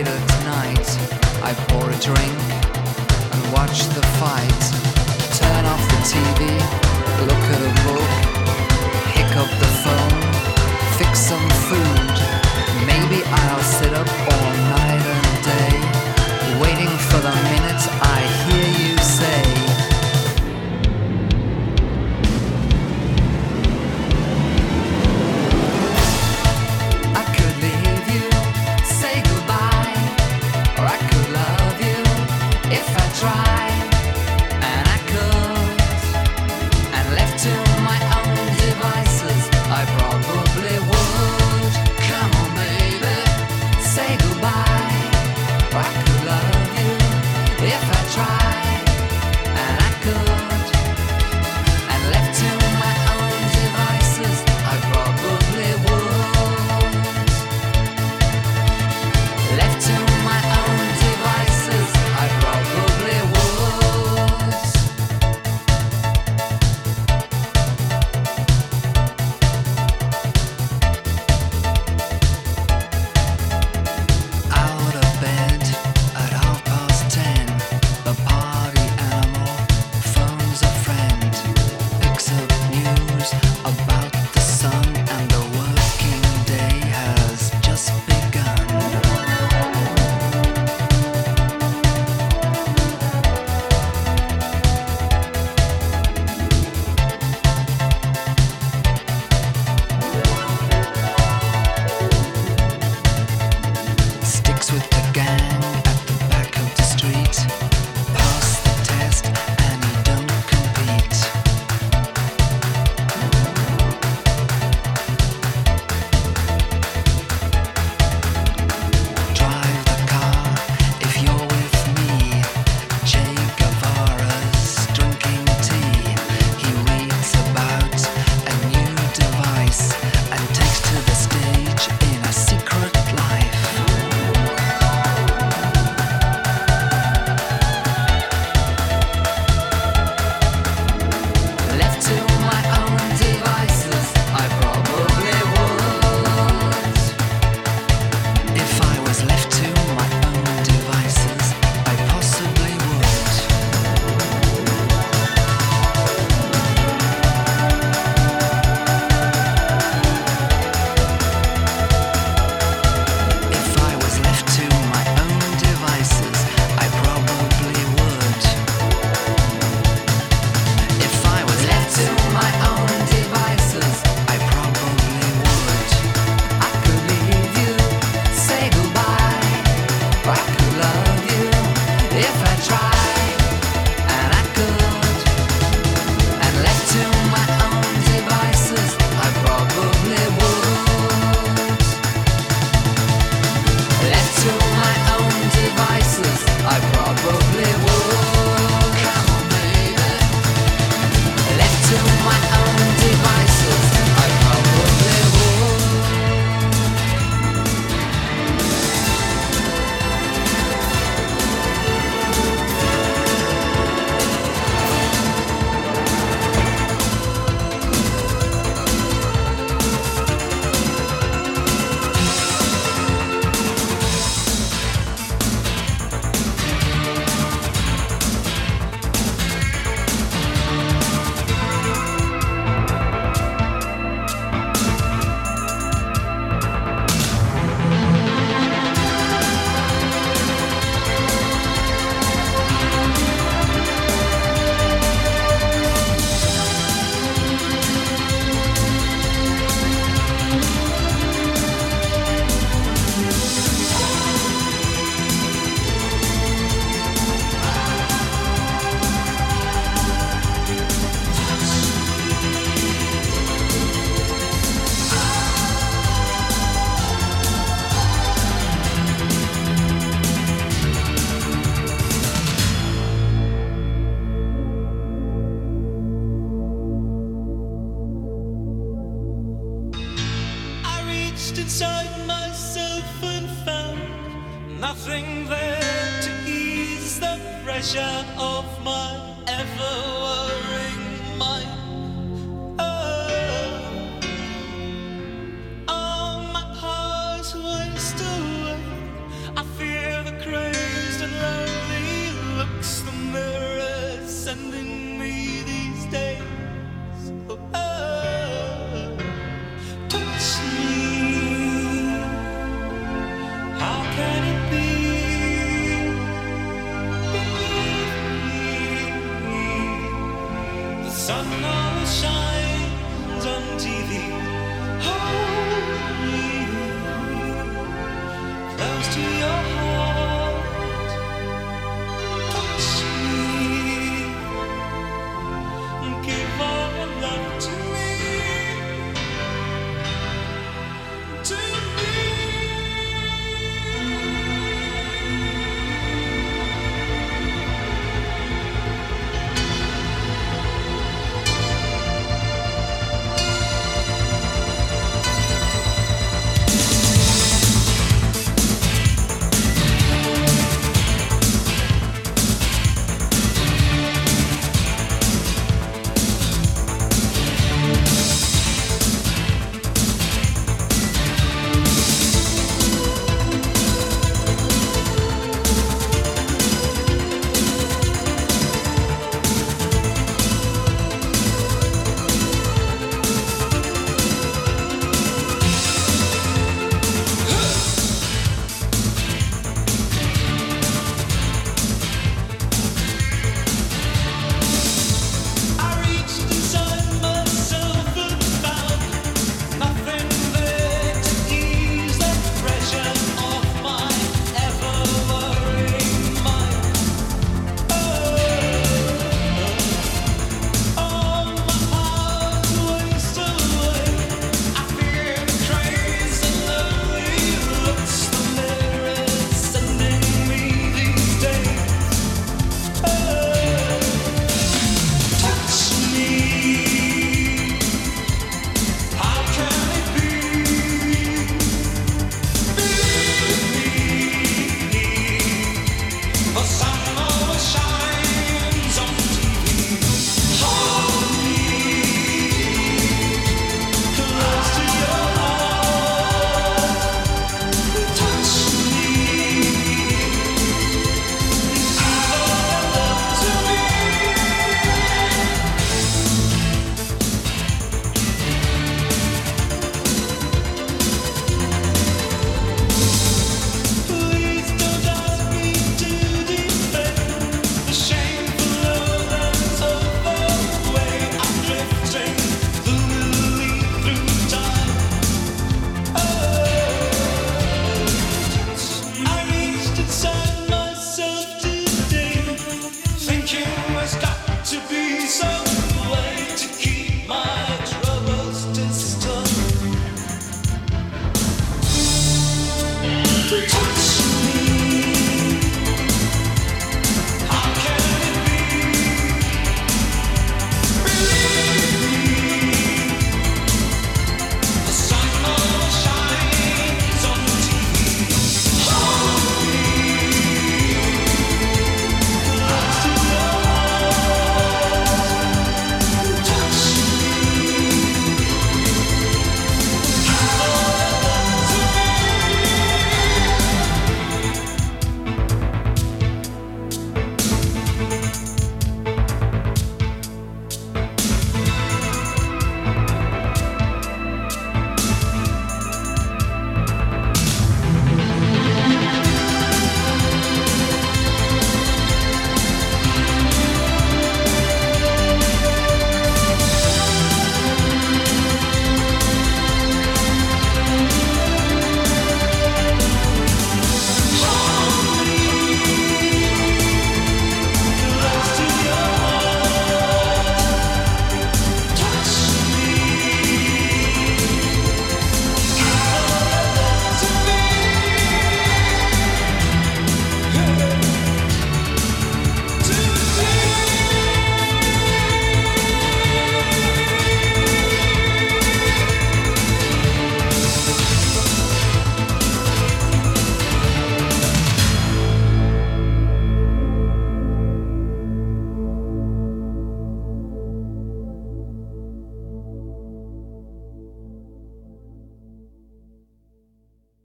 later tonight, I pour a drink and watch the fight. Turn off the TV, look at a book, pick up the phone, fix some food. Maybe I'll sit up all night and day, waiting for the minute I hear you.